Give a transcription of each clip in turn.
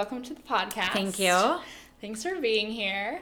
Welcome to the podcast. Thank you. Thanks for being here.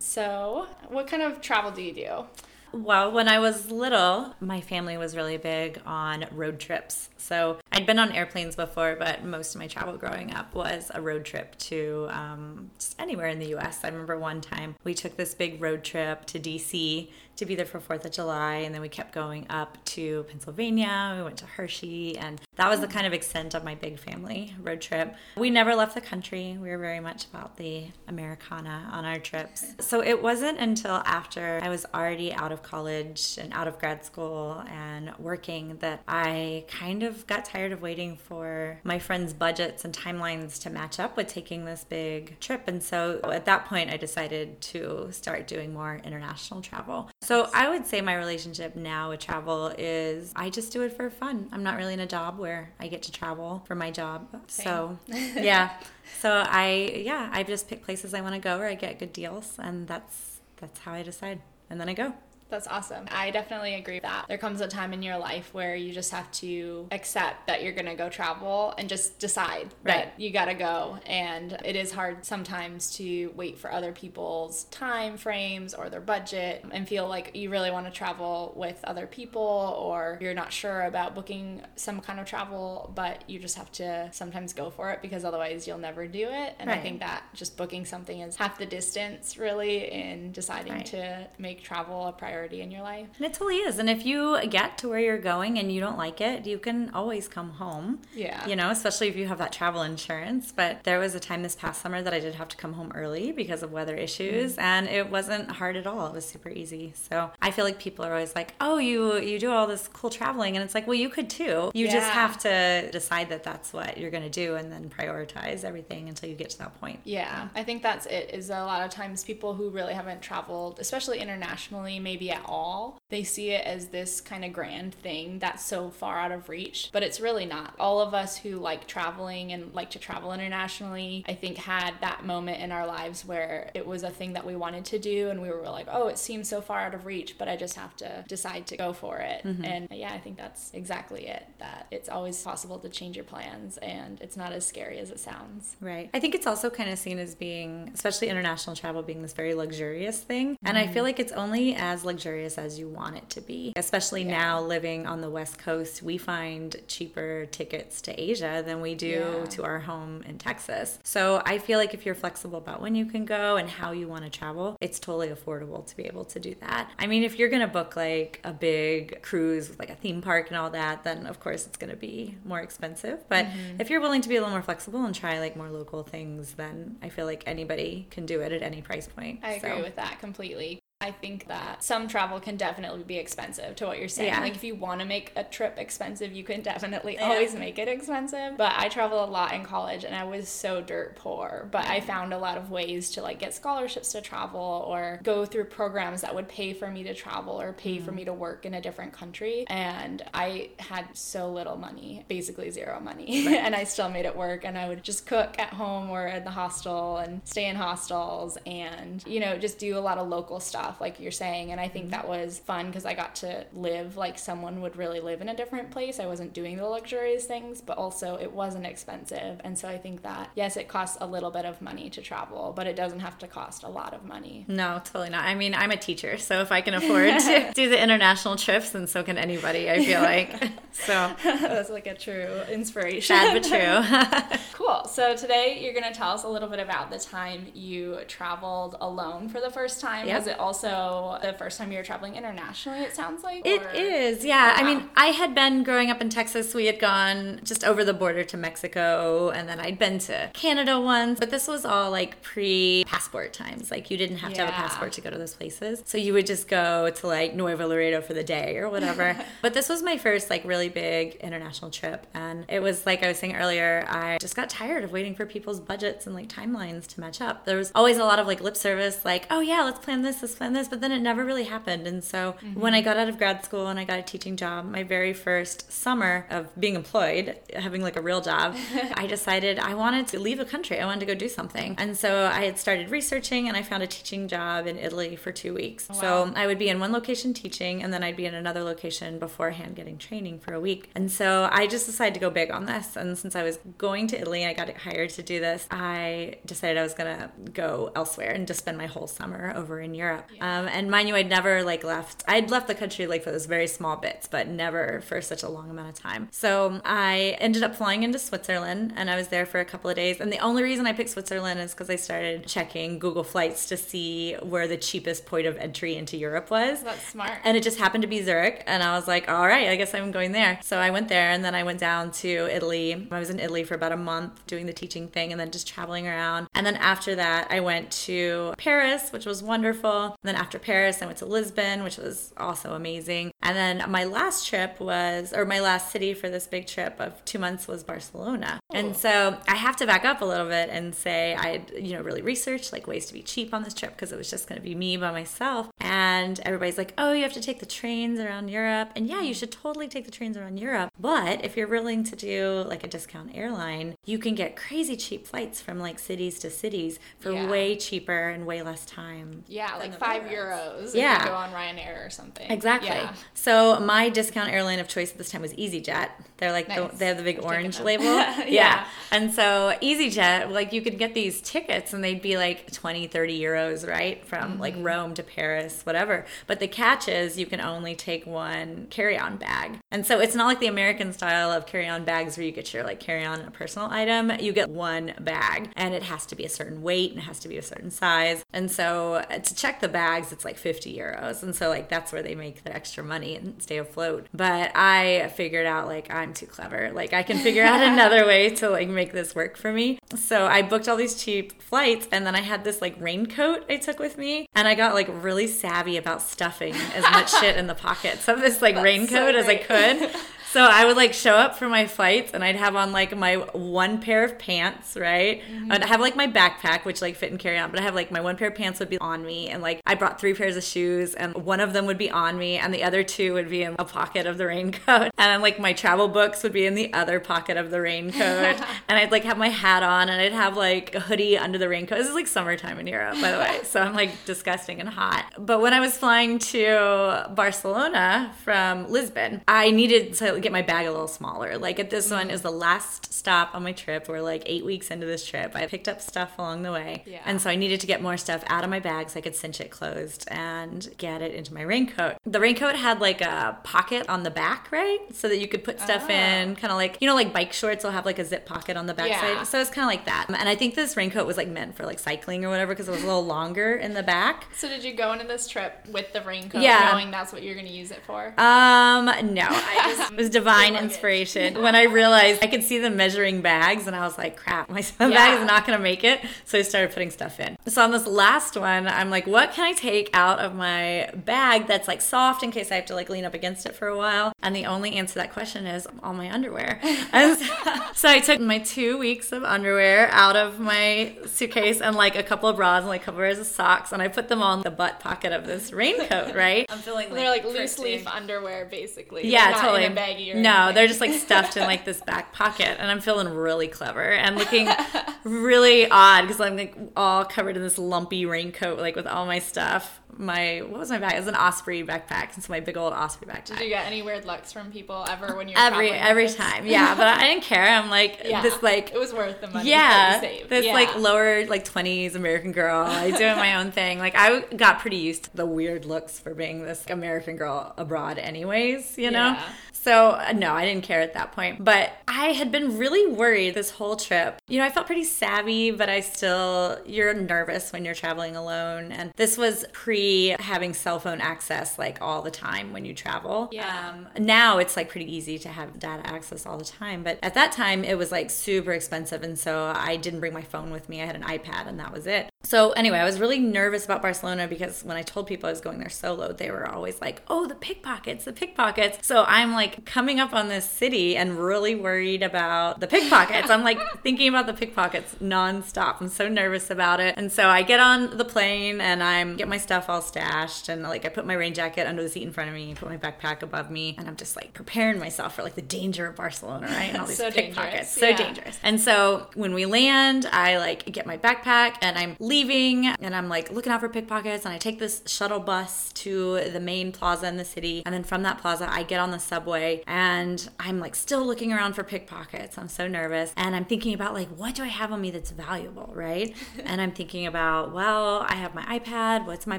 So, what kind of travel do you do? Well, when I was little, my family was really big on road trips. So I'd been on airplanes before, but most of my travel growing up was a road trip to um, just anywhere in the US. I remember one time we took this big road trip to DC to be there for Fourth of July, and then we kept going up to Pennsylvania. We went to Hershey, and that was the kind of extent of my big family road trip. We never left the country. We were very much about the Americana on our trips. So it wasn't until after I was already out of college and out of grad school and working that I kind of got tired of waiting for my friends' budgets and timelines to match up with taking this big trip. And so at that point, I decided to start doing more international travel. So I would say my relationship now with travel is I just do it for fun. I'm not really in a job where I get to travel for my job. Same. So yeah. So I yeah, I just pick places I want to go where I get good deals and that's that's how I decide. And then I go. That's awesome. I definitely agree with that. There comes a time in your life where you just have to accept that you're going to go travel and just decide Right. that you got to go. And it is hard sometimes to wait for other people's time frames or their budget and feel like you really want to travel with other people or you're not sure about booking some kind of travel, but you just have to sometimes go for it because otherwise you'll never do it. And I think that just booking something is half the distance really in deciding Right. to make travel a priority in your life. And it totally is. And if you get to where you're going and you don't like it, you can always come home. Yeah. You know, especially if you have that travel insurance. But there was a time this past summer that I did have to come home early because of weather issues, mm. and it wasn't hard at all. It was super easy. So I feel like people are always like, "Oh, you you do all this cool traveling," and it's like, well, you could too. You just have to decide that that's what you're going to do, and then prioritize everything until you get to that point. Yeah, I think that's it. Is a lot of times people who really haven't traveled, especially internationally, maybe at all, they see it as this kind of grand thing that's so far out of reach, but it's really not. All of us who like traveling and like to travel internationally, I think had that moment in our lives where it was a thing that we wanted to do and we were like, oh, it seems so far out of reach, but I just have to decide to go for it. Mm-hmm. And yeah, I think that's exactly it. That it's always possible to change your plans and it's not as scary as it sounds. Right. I think it's also kind of seen as being, especially international travel, being this very luxurious thing. And I mm-hmm. feel like it's only as luxurious as you want it to be. Especially Yeah. now living on the West Coast, we find cheaper tickets to Asia than we do Yeah. to our home in Texas. So I feel like if you're flexible about when you can go and how you want to travel, it's totally affordable to be able to do that. I mean, if you're going to book like a big cruise with like a theme park and all that, then of course it's going to be more expensive. But Mm-hmm. if you're willing to be a little more flexible and try like more local things, then I feel like anybody can do it at any price point. I agree So- with that completely. I think that some travel can definitely be expensive to what you're saying. Yeah. Like if you want to make a trip expensive, you can definitely Yeah. always make it expensive. But I traveled a lot in college and I was so dirt poor, but I found a lot of ways to like get scholarships to travel or go through programs that would pay for me to travel or pay Mm-hmm. for me to work in a different country. And I had so little money, basically zero money. and I still made it work and I would just cook at home or in the hostel and stay in hostels and you know just do a lot of local stuff like you're saying and i think mm-hmm. that was fun because i got to live like someone would really live in a different place i wasn't doing the luxurious things but also it wasn't expensive and so i think that yes it costs a little bit of money to travel but it doesn't have to cost a lot of money No, totally not. I mean, I'm a teacher, so if I can afford to do the international trips, then so can anybody, I feel like. So that's like a true inspiration sad but true. Cool. So today you're going to tell us a little bit about the time you traveled alone for the first time. Yep. Was it also the first time you were traveling internationally? It sounds like It or- is, yeah. I mean, I had been growing up in Texas. We had gone just over the border to Mexico, and then I'd been to Canada once. But this was all like pre passport times. Like, you didn't have to have a passport to go to those places. So you would just go to like Nuevo Laredo for the day or whatever. but this was my first like really big international trip. And it was like I was saying earlier, I just got tired of waiting for people's budgets and like timelines to match up. There was always a lot of like lip service, like, oh yeah, let's plan this, let's plan this, but then it never really happened. And so Mm-hmm. when I got out of grad school and I got a teaching job, my very first summer of being employed, having like a real job, I decided I wanted to leave a country. I wanted to go do something. And so I had started researching and I found a teaching job in Italy for two weeks. So I would be in one location teaching and then I'd be in another location beforehand getting training for a week. And so I just decided to go big on this. And since I was going to Italy, I got hired to do this, I decided I was going to go elsewhere and just spend my whole summer over in Europe. Um, and mind you, I'd never like left, I'd left the country like for those very small bits, but never for such a long amount of time. So I ended up flying into Switzerland and I was there for a couple of days. And the only reason I picked Switzerland is because I started checking Google Flights to see where the cheapest point of entry into Europe was. That's smart. And it just happened to be Zurich. And I was like, all right, I guess I'm going there. So I went there and then I went down to Italy. I was in Italy for about a month doing the teaching thing and then just traveling around. And then after that, I went to Paris, which was wonderful. And then after Paris, I went to Lisbon, which was also amazing. And then my last trip was, or my last city for this big trip of two months was Barcelona. And oh. so I have to back up a little bit and say I you know, really researched like ways to be cheap on this trip because it was just going to be me by myself. And everybody's like, oh, you have to take the trains around Europe. And yeah, you should totally take the trains around Europe. But if you're willing to do like a discount airline, you can get crazy cheap flights from like cities to cities for Yeah. way cheaper and way less time. yeah, like the five euros. Yeah. You go on Ryanair or something. Exactly. Yeah. So my discount airline of choice at this time was EasyJet. They're like Nice. the, they have the big I've orange label. Yeah. And so EasyJet, like you could get these tickets and they'd be like 20, 30 euros, right? From like Mm-hmm. Rome to Paris, whatever. But the catch is you can only take one carry-on bag. And so it's not like the American style of carry-on bags where you get your like carry-on and a personal item. You get one bag and it has to be a certain weight and it has to be a certain size. And so to check the bags, it's like 50 euros. And so like that's where they make their extra money and stay afloat. But I figured out like I'm too clever. Like I can figure out another way to like make this work for me. So I booked all these cheap flights and then I had this like raincoat I took with me and I got like really savvy about stuffing as much shit in the pockets of this like That's raincoat so as I could. So I would like show up for my flights and I'd have on like my one pair of pants, right? Mm-hmm. I'd have like my backpack, which like fit and carry on, but I have like my one pair of pants would be on me and like I brought three pairs of shoes and one of them would be on me and the other two would be in a pocket of the raincoat. And then like my travel books would be in the other pocket of the raincoat. and I'd like have my hat on and I'd have like a hoodie under the raincoat. This is like summertime in Europe, by the way. So I'm like disgusting and hot. But when I was flying to Barcelona from Lisbon, I needed to get my bag a little smaller. Like at this one is the last stop on my trip. We're like eight weeks into this trip. I picked up stuff along the way. Yeah. And so I needed to get more stuff out of my bag so I could cinch it closed and get it into my raincoat. The raincoat had like a pocket on the back, right? So that you could put stuff Ah. in, kind of like, you know, like bike shorts will have like a zip pocket on the back Yeah. side. So it's kind of like that. And I think this raincoat was like meant for like cycling or whatever because it was a little longer in the back. So did you go into this trip with the raincoat, Yeah. knowing that's what you're going to use it for? Um, no, I just was divine Luggage. inspiration when I realized I could see them measuring bags, and I was like, "Crap, my bag is not gonna make it." So I started putting stuff in. So on this last one, I'm like, "What can I take out of my bag that's like soft in case I have to like lean up against it for a while?" And the only answer to that question is all my underwear. And so, so I took my two weeks of underwear out of my suitcase and like a couple of bras and like a couple pairs of socks, and I put them on the butt pocket of this raincoat. Right? I'm feeling They're like loose leaf underwear, basically. Yeah, They're not totally. Baggie or no, anything. they're just like stuffed in like this back pocket, and I'm feeling really clever and looking really odd because I'm like all covered in this lumpy raincoat, like with all my stuff. My what was my bag? It was an Osprey backpack, so my big old Osprey backpack. Did you get any weird looks from people ever when you're every traveling every time, yeah. But I didn't care. I'm like Yeah, this like it was worth the money. yeah, that you saved. this yeah. like lower like twenties American girl. I doing my own thing. Like I got pretty used to the weird looks for being this American girl abroad, anyways. You know. Yeah. So uh, no, I didn't care at that point. But I had been really worried this whole trip. You know, I felt pretty savvy, but I still you're nervous when you're traveling alone. And this was pre having cell phone access like all the time when you travel. Yeah. Um, now it's like pretty easy to have data access all the time, but at that time it was like super expensive, and so I didn't bring my phone with me. I had an iPad, and that was it. So anyway, I was really nervous about Barcelona because when I told people I was going there solo, they were always like, "Oh, the pickpockets, the pickpockets." So I'm like coming up on this city and really worried about the pickpockets. I'm like thinking about the pickpockets nonstop. I'm so nervous about it. And so I get on the plane and I'm get my stuff all stashed and like I put my rain jacket under the seat in front of me, put my backpack above me, and I'm just like preparing myself for like the danger of Barcelona, right? And all these So pickpockets. So Yeah. dangerous. And so when we land, I like get my backpack and I'm leaving and I'm like looking out for pickpockets and I take this shuttle bus to the main plaza in the city. And then from that plaza, I get on the subway and I'm like still looking around for pickpockets. I'm so nervous. And I'm thinking about like, what do I have on me that's valuable, right? and I'm thinking about, well, I have my iPad, what's my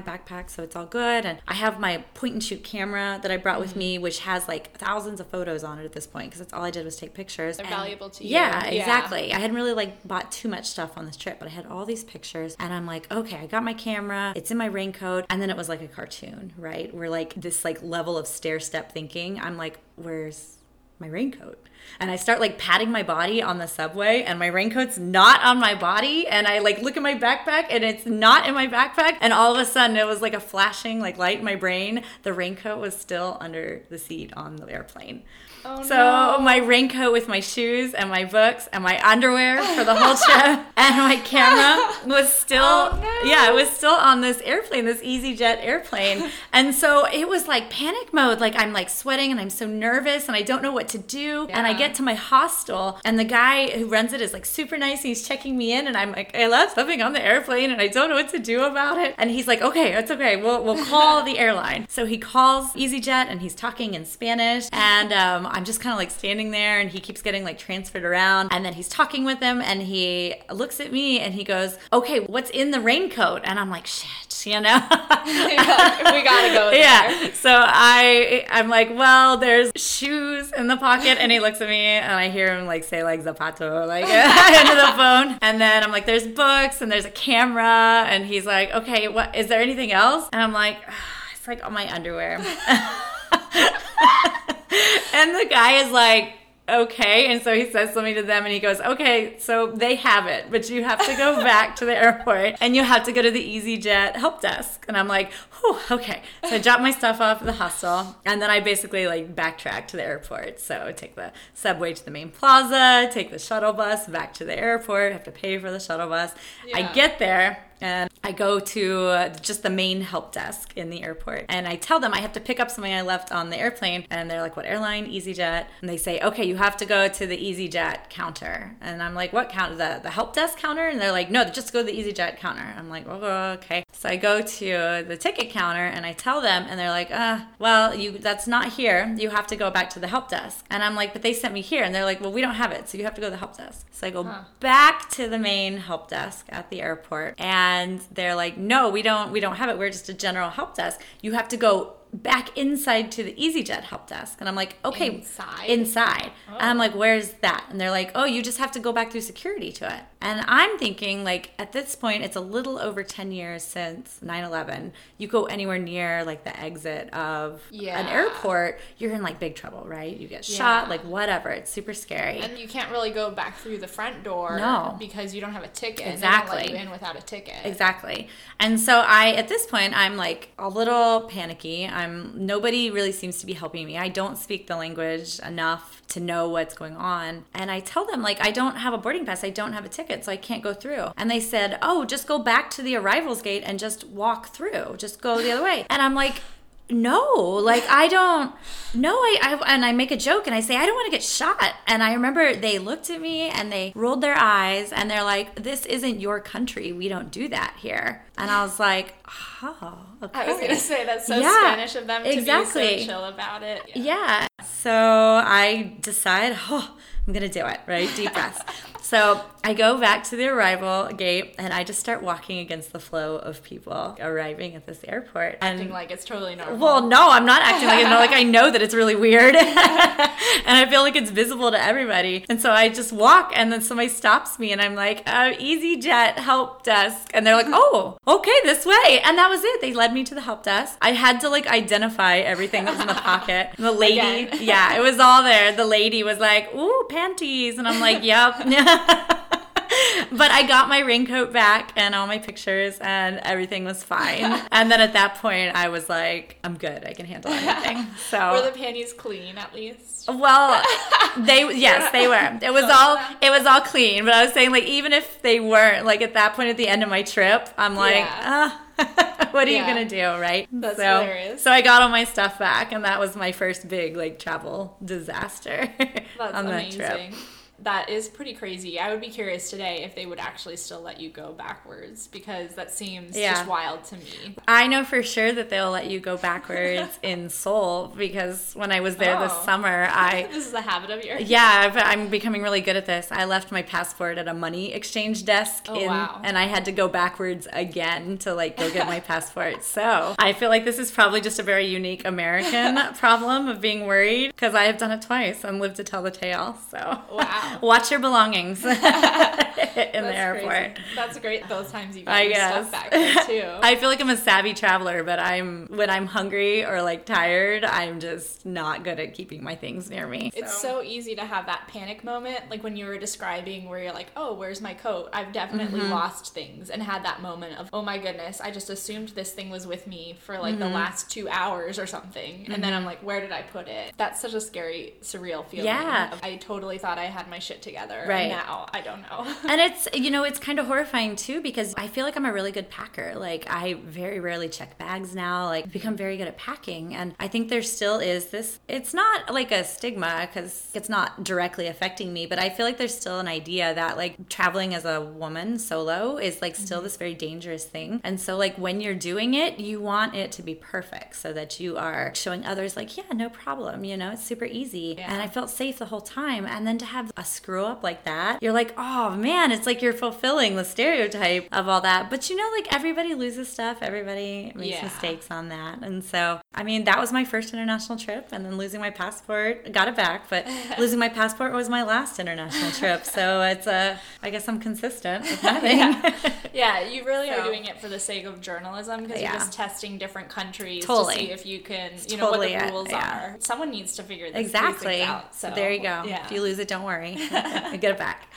backpack, so it's all good. And I have my point and shoot camera that I brought with mm-hmm. me, which has like thousands of photos on it at this point because that's all I did was take pictures. They're And- valuable to you. Yeah, Yeah. exactly. I hadn't really like bought too much stuff on this trip, but I had all these pictures and I'm like, okay, I got my camera, it's in my raincoat, and then it was like a cartoon, right? Where like this like level of stair step thinking. I'm like, where's my raincoat? And I start like patting my body on the subway and my raincoat's not on my body and I like look at my backpack and it's not in my backpack and all of a sudden it was like a flashing like light in my brain. The raincoat was still under the seat on the airplane. Oh, So no. my raincoat with my shoes and my books and my underwear for the whole trip and my camera was still Oh, no. yeah, it was still on this airplane, this EasyJet airplane. And so it was like panic mode. Like I'm like sweating and I'm so nervous and I don't know what to do. And I get to my hostel and the guy who runs it is like super nice. He's checking me in and I'm like, I left something on the airplane and I don't know what to do about it. And he's like, okay, it's okay. We'll, we'll call the airline. So he calls EasyJet and he's talking in Spanish. And um, I'm just kind of like standing there and he keeps getting like transferred around. And then he's talking with him and he looks at me and he goes, okay, what's in the raincoat? And I'm like, shit, you know? we gotta go there. yeah. So I I'm like, well, there's shoes in the pocket, and he looks at me, and I hear him like say like zapato like into the phone, and then I'm like, there's books and there's a camera, and he's like, okay, what is there anything else? And I'm like, "Ah, it's like all my underwear. And the guy is like, okay. And so he says something to them and he goes, okay, so they have it, but you have to go back to the airport and you have to go to the EasyJet help desk. And I'm like, whew, okay. So I drop my stuff off at the hostel and then I basically like backtrack to the airport. So take the subway to the main plaza, take the shuttle bus back to the airport, have to pay for the shuttle bus. I get there and I go to uh, just the main help desk in the airport. And I tell them I have to pick up something I left on the airplane. And they're like what airline? EasyJet? And they say okay you have to go to the EasyJet counter. And I'm like what counter the the help desk counter? And they're like no just go to the EasyJet counter. I'm like oh, okay so I go to the ticket counter and I tell them and they're like uh well you that's not here. You have to go back to the help desk. And I'm like but they sent me here. And they're like well we don't have it so you have to go to the help desk. So I go Huh. back to the main help desk at the airport and they're like no we don't we don't have it. We're just a general help desk. You have to go back inside to the EasyJet help desk. And I'm like okay Inside? inside. Oh. and I'm like where's that? And they're like oh you just have to go back through security to it and I'm thinking like at this point it's a little over 10 years since 9/11 you go anywhere near like the exit of an airport you're in like big trouble right you get shot like whatever it's super scary And you can't really go back through the front door No. because you don't have a ticket. They Exactly. you in without a ticket. Exactly. And so I at this point I'm like a little panicky. I'm nobody really seems to be helping me. I don't speak the language enough to know what's going on. And I tell them like I don't have a boarding pass. I don't have a ticket, so I can't go through. And they said, "Oh, just go back to the arrivals gate and just walk through. Just go the other way." And I'm like, no like i don't no I, I and i make a joke and i say i don't want to get shot and i remember they looked at me and they rolled their eyes and they're like this isn't your country we don't do that here and i was like oh okay. I was gonna say that's so Yeah, Spanish of them to be exactly. so chill about it. Yeah. So I decide, oh, I'm going to do it, right? Deep breath so I go back to the arrival gate and I just start walking against the flow of people arriving at this airport. And Acting like it's totally normal. well, no, I'm not acting like it's No, like I know that it's really weird, and I feel like it's visible to everybody. And so I just walk, and then somebody stops me, and I'm like, uh, "EasyJet help desk," and they're like, "Oh, okay, this way." And that was it. They led me to the help desk. I had to like identify everything that was in the pocket. The lady, yeah, it was all there. The lady was like, "Ooh, panties," and I'm like, "Yep." but I got my raincoat back and all my pictures, and everything was fine. and then at that point, I was like, I'm good. I can handle anything. So Were the panties clean at least? well, they yes, they were. It was all it was all clean. But I was saying like even if they weren't, like at that point at the end of my trip, I'm like, Yeah. ah. what are Yeah. you gonna do, right? That's so, hilarious. So I got all my stuff back, and that was my first big like travel disaster That's on that amazing. trip. That is pretty crazy. I would be curious today if they would actually still let you go backwards because that seems Yeah. just wild to me. I know for sure that they'll let you go backwards in Seoul because when I was there this Oh. summer, I This is a habit of yours. yeah, I've, I'm becoming really good at this. I left my passport at a money exchange desk, Oh, in, wow. and I had to go backwards again to like go get my passport. So I feel like this is probably just a very unique American problem of being worried because I have done it twice and lived to tell the tale. So Wow. Watch your belongings in the airport. crazy. That's great. Those times you guess. stuff back there too. I feel like I'm a savvy traveler, but I'm when I'm hungry or like tired, I'm just not good at keeping my things near me. It's so easy to have that panic moment, like when you were describing where you're like, oh, where's my coat? I've definitely Mm-hmm. lost things and had that moment of, oh my goodness, I just assumed this thing was with me for like Mm-hmm. the last two hours or something. And then I'm like, where did I put it? That's such a scary, surreal feeling. Yeah. I totally thought I had my shit together. Right. Now I don't know. and it's you know it's kind of horrifying too because i feel like i'm a really good packer like i very rarely check bags now like I've become very good at packing and i think there still is this it's not like a stigma because it's not directly affecting me but i feel like there's still an idea that like traveling as a woman solo is like still mm-hmm. this very dangerous thing and so like when you're doing it you want it to be perfect so that you are showing others like yeah no problem you know it's super easy Yeah. and i felt safe the whole time and then to have a screw up like that you're like oh man it's like you're fulfilling the stereotype of all that but you know like everybody loses stuff everybody makes Yeah. mistakes on that and so i mean that was my first international trip and then losing my passport got it back but losing my passport was my last international trip so it's uh i guess i'm consistent with Yeah. yeah, you really are doing it for the sake of journalism because Yeah. you're just testing different countries Totally. to see if you can, you know, totally what the it, rules yeah. are. Someone needs to figure this, exactly out. So there you go Yeah. if you lose it don't worry get it back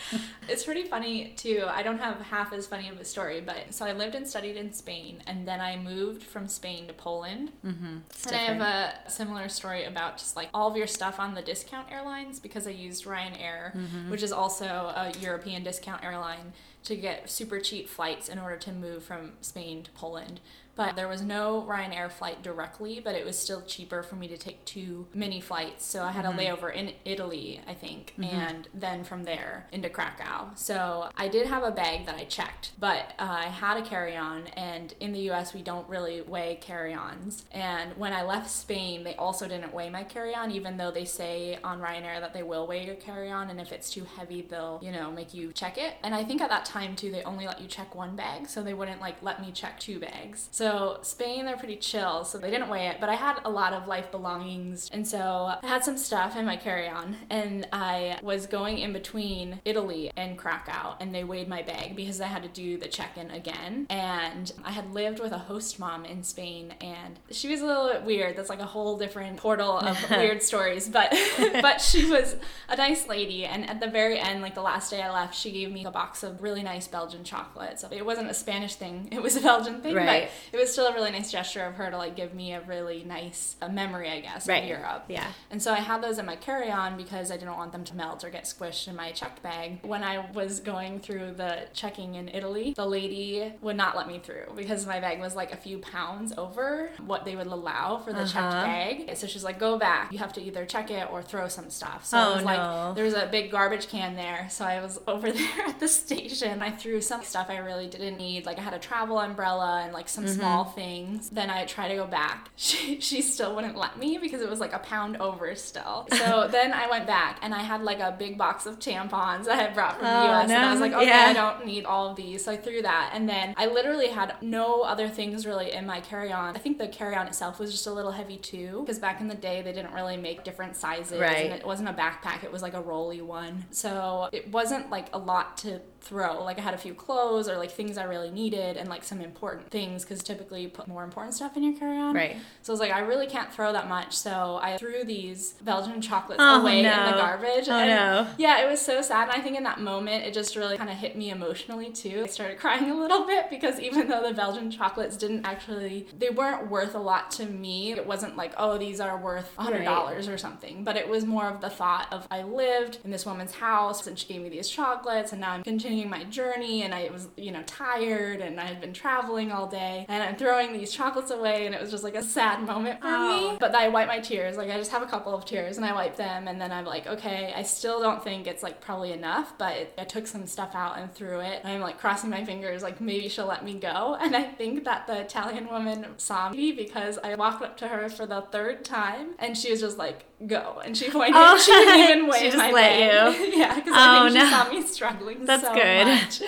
It's pretty funny too. I don't have half as funny of a story, but so I lived and studied in Spain, and then I moved from Spain to Poland. Mm-hmm. And I have a similar story about just like all of your stuff on the discount airlines because I used Ryanair, Mm-hmm. which is also a European discount airline, to get super cheap flights in order to move from Spain to Poland. But there was no Ryanair flight directly, but it was still cheaper for me to take two mini flights. So I had Mm-hmm. a layover in Italy, I think, and then from there into Krakow. So I did have a bag that I checked, but uh, I had a carry on, and in the US, we don't really weigh carry ons. And when I left Spain, they also didn't weigh my carry on, even though they say on Ryanair that they will weigh your carry on, and if it's too heavy, they'll, you know, make you check it. And I think at that time, too, they only let you check one bag, so they wouldn't like let me check two bags. So Spain, they're pretty chill, so they didn't weigh it, but I had a lot of life belongings, and so I had some stuff in my carry on, and I was going in between Italy and Krakow, and they weighed my bag because I had to do the check in again. And I had lived with a host mom in Spain, and she was a little bit weird. That's like a whole different portal of weird stories, but but she was a nice lady. And at the very end, like the last day I left, she gave me a box of really nice Belgian chocolates. It wasn't a Spanish thing; it was a Belgian thing, Right. but it was still a really nice gesture of her to like give me a really nice uh memory, I guess, Right. of Europe. Yeah. And so I had those in my carry on because I didn't want them to melt or get squished in my checked bag. When I was going through the checking in Italy, the lady would not let me through because my bag was like a few pounds over what they would allow for the checked Uh-huh. bag. So she's like, go back. You have to either check it or throw some stuff. So Oh, it was no. like, there was a big garbage can there. So I was over there at the station. I threw some stuff I really didn't need. Like I had a travel umbrella and like some Mm-hmm. Small mm-hmm. things. Then I tried to go back. She, she still wouldn't let me because it was like a pound over still. So then I went back and I had like a big box of tampons I had brought from the Oh, US. And I was like, okay, Yeah. I don't need all of these. So I threw that. And then I literally had no other things really in my carry on. I think the carry on itself was just a little heavy too because back in the day they didn't really make different sizes. Right. And it wasn't a backpack, it was like a rolly one. So it wasn't like a lot to throw. Like I had a few clothes or like things I really needed and like some important things because typically you put more important stuff in your carry on. Right. So I was like, I really can't throw that much. So I threw these Belgian chocolates Oh, away no. in the garbage. Oh, and no. Yeah, it was so sad. And I think in that moment, it just really kind of hit me emotionally too. I started crying a little bit because even though the Belgian chocolates didn't actually, they weren't worth a lot to me. It wasn't like, oh, these are worth $100 or something. But it was more of the thought of I lived in this woman's house and she gave me these chocolates and now I'm continuing my journey and I was, you know, tired and I had been traveling all day and I'm throwing these chocolates away and it was just like a sad moment for Oh. me. But I wipe my tears. Like I just have a couple of tears and I wipe them and then I'm like, okay, I still don't think it's like probably enough, but it, I took some stuff out and threw it. I'm like crossing my fingers, like maybe she'll let me go. And I think that the Italian woman saw me because I walked up to her for the third time and she was just like, go. And she pointed, Oh, she didn't even wait. she just my let bag. you. yeah, because Oh, I think no. she saw me struggling That's so good. much.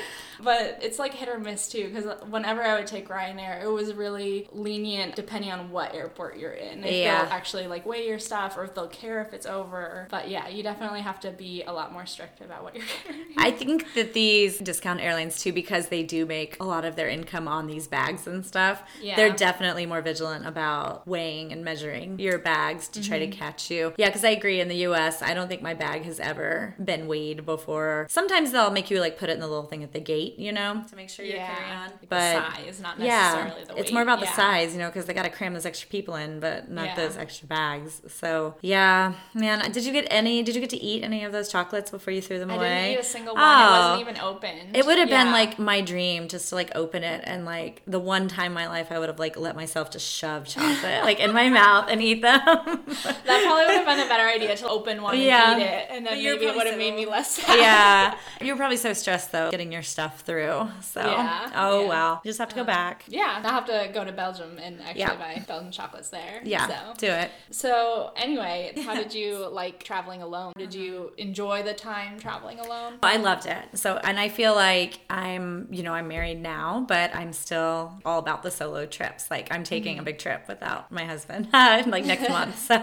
But it's like hit or miss too, because whenever I would take Ryanair, it was really lenient depending on what airport you're in. If Yeah. they'll actually like weigh your stuff or if they'll care if it's over. But yeah, you definitely have to be a lot more strict about what you're carrying. I think that these discount airlines too, because they do make a lot of their income on these bags and stuff, Yeah. they're definitely more vigilant about weighing and measuring your bags to try to Mm-hmm. catch you. Yeah, because I agree. In the U.S., I don't think my bag has ever been weighed before. Sometimes they'll make you like put it in the little thing at the gate, you know, to make sure you carry on. Like But the size, not yeah, the weight. it's more about the size, you know, because they got to cram those extra people in, but not Yeah. those extra bags. So yeah, man, did you get any? Did you get to eat any of those chocolates before you threw them I away? I didn't eat a single one. Oh. It wasn't oh. even open. It would have been like my dream just to like open it and like the one time in my life I would have like let myself just shove chocolate like in my mouth and eat them. that probably would have been a better idea to open one Yeah. and eat it, and then But maybe it would have so- made me less sad. yeah. You're probably so stressed though getting your stuff through. So Yeah, oh yeah. well. You just have to go um, back. Yeah, I'll have to go to Belgium and actually Yeah. buy Belgian chocolates there. Yeah. So. Do it. So anyway, how did you like traveling alone? Did you mm-hmm. enjoy the time traveling alone? I loved it. So, and I feel like I'm, you know, I'm married now, but I'm still all about the solo trips. Like, I'm taking a mm-hmm. big trip without my husband, like next month. So,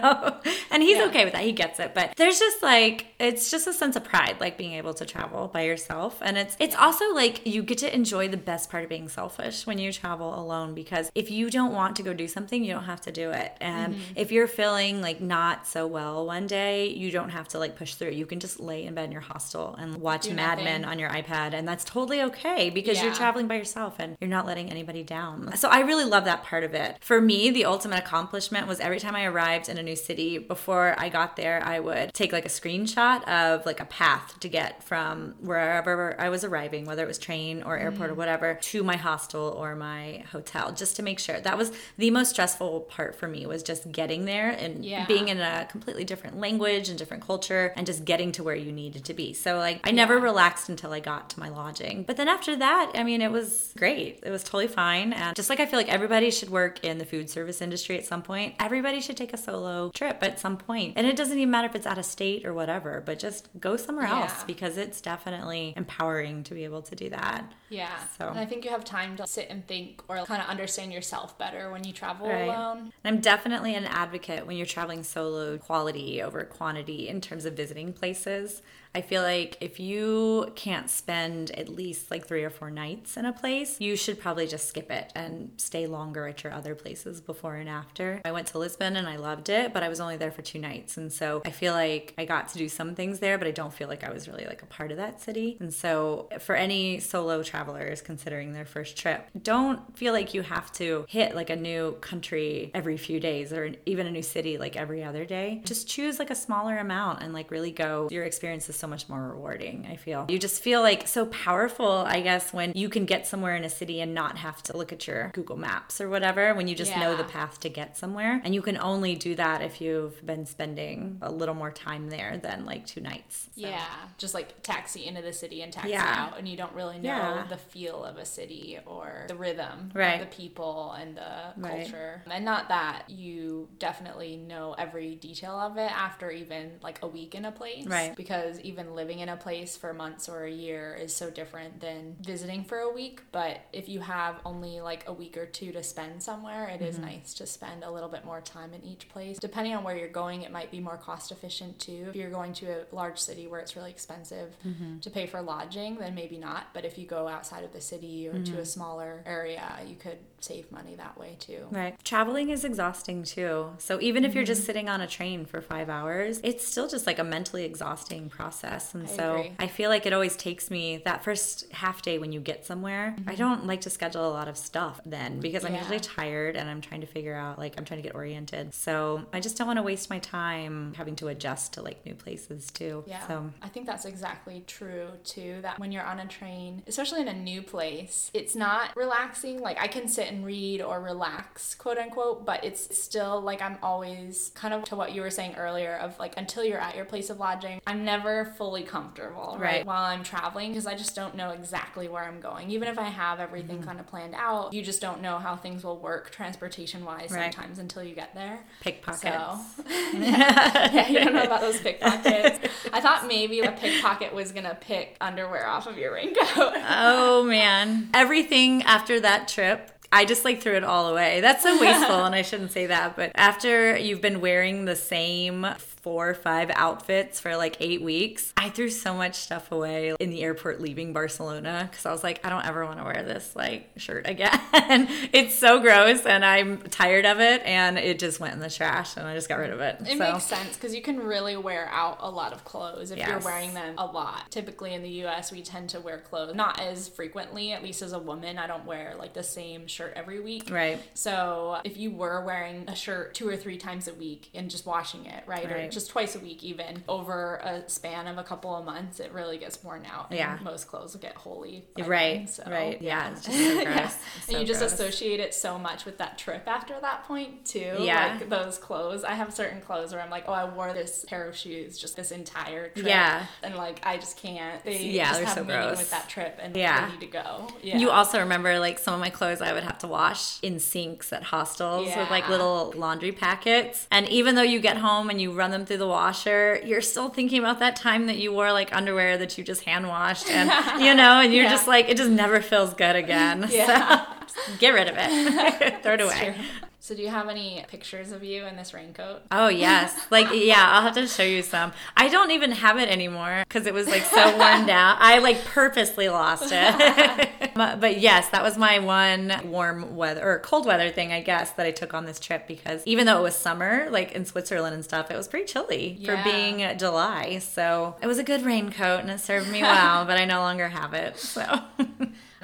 and he's Yeah. okay with that. He gets it. But there's just like, it's just a sense of pride, like being able to travel by yourself. And it's, it's also like you get to enjoy the best part of being selfish when you travel alone because if you don't want to go do something, you don't have to do it. And mm-hmm. if you're feeling like not so well one day, you don't have to like push through. You can just lay in bed in your hostel and watch Do Mad. Men on your iPad, and that's totally okay because you're traveling by yourself and you're not letting anybody down. So I really love that part of it. For me, the ultimate accomplishment was every time I arrived in a new city, before I got there, I would take like a screenshot of like a path to get from wherever I was arriving, whether it was train or airport Mm. or whatever, to my hostel or my hotel, just to make sure. That was the most stressful part for me was just getting there and Yeah. being in a completely different language and different culture and just getting to where you needed to be. So like I never relaxed until I got to my lodging. But then after that, I mean it was great. It was totally fine. And just like I feel like everybody should work in the food service industry at some point, everybody should take a solo trip at some point. And it doesn't even matter if it's out of state or whatever, but just go somewhere else because it's definitely empowering to be able to do that. Yeah. So- And I think you have time to sit and think or kind of understand yourself better when you travel Right. alone. And I'm definitely an advocate when you're traveling solo, quality over quantity in terms of visiting places. I feel like if you can't spend at least like three or four nights in a place, you should probably just skip it and stay longer at your other places before and after. I went to Lisbon and I loved it, but I was only there for two nights. And so I feel like I got to do some things there, but I don't feel like I was really like a part of that city. And so for any solo travelers considering their first trip, don't feel like you have to hit like a new country every few days or even a new city like every other day. Just choose like a smaller amount and like really go. Your experience is so much more rewarding, I feel. You just feel like so powerful, I guess, when you can get somewhere in a city and not have to look at your Google Maps or whatever, when you just know the path to get somewhere. And you can only do that if you've been spending a little more time there than like two nights. So- Yeah. Just like taxi into the city and taxi Yeah. out, and you don't really know Yeah. the feel of a city or the rhythm Right. of the people and the Right. culture. And not that you definitely know every detail of it after even like a week in a place. Right. Because even living in a place for months or a year is so different than visiting for a week. But if you have only like a week or two to spend somewhere, it is mm-hmm. nice to spend a little bit more time in each place. Depending on where you're going, it might be more cost efficient too. If you're going to a large city where it's really expensive mm-hmm. to pay for lodging, then maybe not. But if you go outside of the city or to a mm-hmm. smaller area, you could save money that way too. Right. Traveling is exhausting too. So even if you're Mm-hmm. just sitting on a train for five hours, it's still just like a mentally exhausting process. And I so agree. I feel like it always takes me that first half day when you get somewhere. I don't like to schedule a lot of stuff then because I'm Mm-hmm. Yeah. usually tired and I'm trying to figure out like I'm trying to get oriented. So I just don't want to waste my time having to adjust to like new places too. Yeah. So I think that's exactly true too. That when you're on a train, especially in a new place, it's not relaxing. Like I can sit and read or relax, quote unquote, but it's still like I'm always kind of to what you were saying earlier of like until you're at your place of lodging, I'm never fully comfortable, right? Right. While I'm traveling because I just don't know exactly where I'm going. Even if I have everything Mm-hmm. kind of planned out, you just don't know how things will work transportation wise Right. sometimes until you get there. pickpockets. So, yeah, you don't know about those pickpockets. I thought maybe a pickpocket was gonna pick underwear off of your raincoat. Oh man. Everything after that trip, I just like threw it all away. That's so wasteful and I shouldn't say that, but after you've been wearing the same four or five outfits for like 8 weeks, I threw so much stuff away in the airport leaving Barcelona cuz I was like I don't ever want to wear this like shirt again. it's so gross and I'm tired of it and it just went in the trash and I just got rid of it. It so makes sense because you can really wear out a lot of clothes if you're wearing them a lot. Typically in the US, we tend to wear clothes not as frequently, at least as a woman. I don't wear like the same shirt every week. Right. So if you were wearing a shirt two or three times a week and just washing it, right, or Right. Just twice a week, even over a span of a couple of months, it really gets worn out. and Yeah. most clothes get holy. Right. then, so, right. Yeah. It's just so. Yeah. So and you just gross. associate it so much with that trip after that point too. Yeah. Like those clothes. I have certain clothes where I'm like, oh, I wore this pair of shoes just this entire trip. Yeah. And like I just can't. They Yeah, just they're have so gross. with that trip and Yeah. they need to go. Yeah. You also remember like some of my clothes I would have to wash in sinks at hostels with like little laundry packets. And even though you get home and you run them through the washer, you're still thinking about that time that you wore like underwear that you just hand washed and you know, and you're Yeah. just like it just never feels good again. Yeah. So get rid of it. Throw it away. True. So do you have any pictures of you in this raincoat? Oh yes, like yeah, I'll have to show you some. I don't even have it anymore because it was like so worn down. I like purposely lost it. but, but yes, that was my one warm weather or cold weather thing, I guess, that I took on this trip because even though it was summer, like in Switzerland and stuff, it was pretty chilly Yeah. for being July. So it was a good raincoat and it served me well. but I no longer have it. So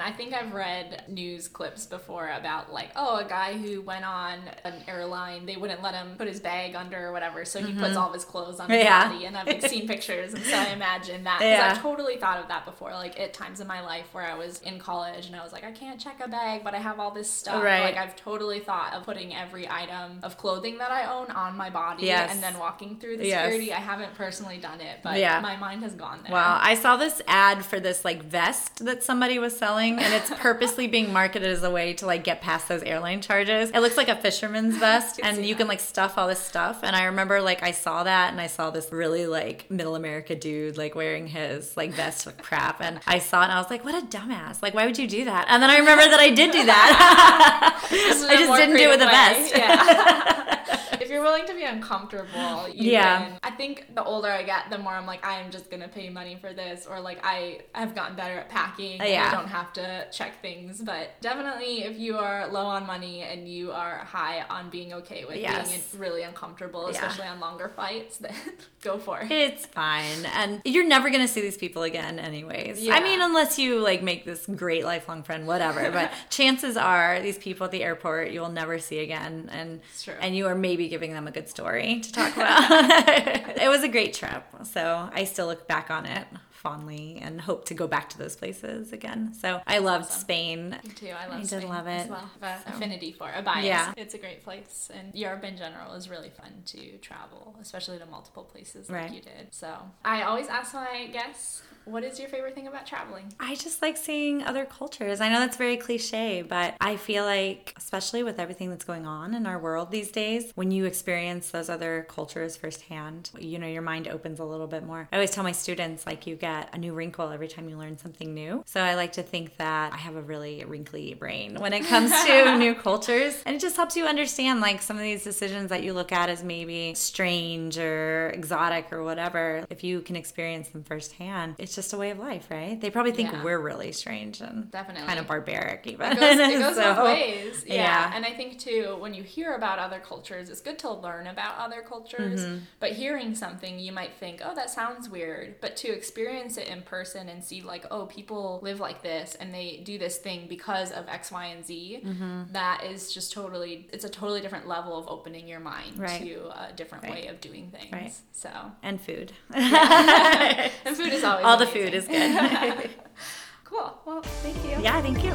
I think I've read news clips before about like, oh, a guy who went on an airline, they wouldn't let him put his bag under or whatever, so he puts all of his clothes on his Mm-hmm. Yeah. body. And I've like, seen pictures, and so I imagine that. Because Yeah. I've totally thought of that before, like at times in my life where I was in college and I was like, I can't check a bag, but I have all this stuff. Right. Like I've totally thought of putting every item of clothing that I own on my body Yes. and then walking through the Yes. security. I haven't personally done it, but Yeah. my mind has gone there. Wow, I saw this ad for this like vest that somebody was selling, and it's purposely being marketed as a way to like get past those airline charges. It looks like a fisherman's vest, and you can like stuff all this stuff. And I remember like I saw that, and I saw this really like middle America dude like wearing his like vest with crap, and I saw it, and I was like, what a dumbass! Like, why would you do that? And then I remember that I did do that. I just didn't do it with a vest. Yeah. if you're willing to be uncomfortable, you Yeah. can. I think the older I get, the more I'm like, I am just gonna pay money for this, or like I have gotten better at packing. Yeah. I don't have to check things, but definitely if you are low on money and you are high on being okay with Yes. being really uncomfortable, Yeah. especially on longer flights, then go for it. It's fine. And you're never going to see these people again, anyways. Yeah. I mean, unless you like make this great lifelong friend, whatever. But chances are these people at the airport you will never see again. And, and you are maybe giving them a good story to talk about. it was a great trip. So I still look back on it fondly and hope to go back to those places again. So I loved Spain. Me too. I love I did Spain love as it. well. I have So- affinity for a bias. Yeah. It's a great place, and Europe in general is really fun to travel, especially to multiple places like Right. you did. So I always ask my guests, what is your favorite thing about traveling? I just like seeing other cultures. I know that's very cliche, but I feel like, especially with everything that's going on in our world these days, when you experience those other cultures firsthand, you know, your mind opens a little bit more. I always tell my students, like, you get a new wrinkle every time you learn something new. So I like to think that I have a really wrinkly brain when it comes to new cultures. And it just helps you understand, like, some of these decisions that you look at as maybe strange or exotic or whatever. If you can experience them firsthand, it's just a way of life, right? They probably think Yeah. we're really strange and Definitely. kind of barbaric, even. It goes, it goes So, both ways. Yeah. yeah. And I think, too, when you hear about other cultures, it's good to learn about other cultures. Mm-hmm. But hearing something, you might think, oh, that sounds weird. But to experience it in person and see, like, oh, people live like this and they do this thing because of X, Y, and Z, Mm-hmm. that is just totally, it's a totally different level of opening your mind Right. to a different Right. way of doing things. Right. So, And food. and food is always All the. Food is good. cool. Well, thank you. yeah, thank you.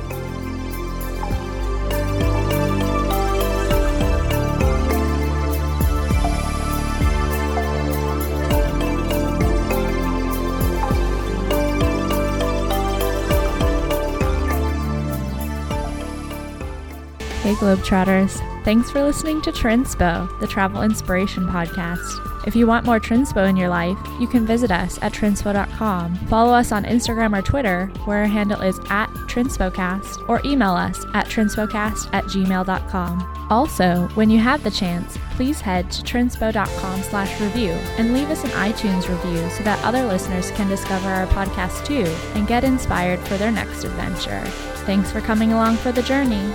Hey Globetrotters, thanks for listening to Trinspo, the travel inspiration podcast. If you want more Trinspo in your life, you can visit us at trinspo.com. Follow us on Instagram or Twitter, where our handle is at TrinspOcast, or email us at trinspocast at gmail.com. Also, when you have the chance, please head to trinspo.com slash review and leave us an iTunes review so that other listeners can discover our podcast too and get inspired for their next adventure. Thanks for coming along for the journey.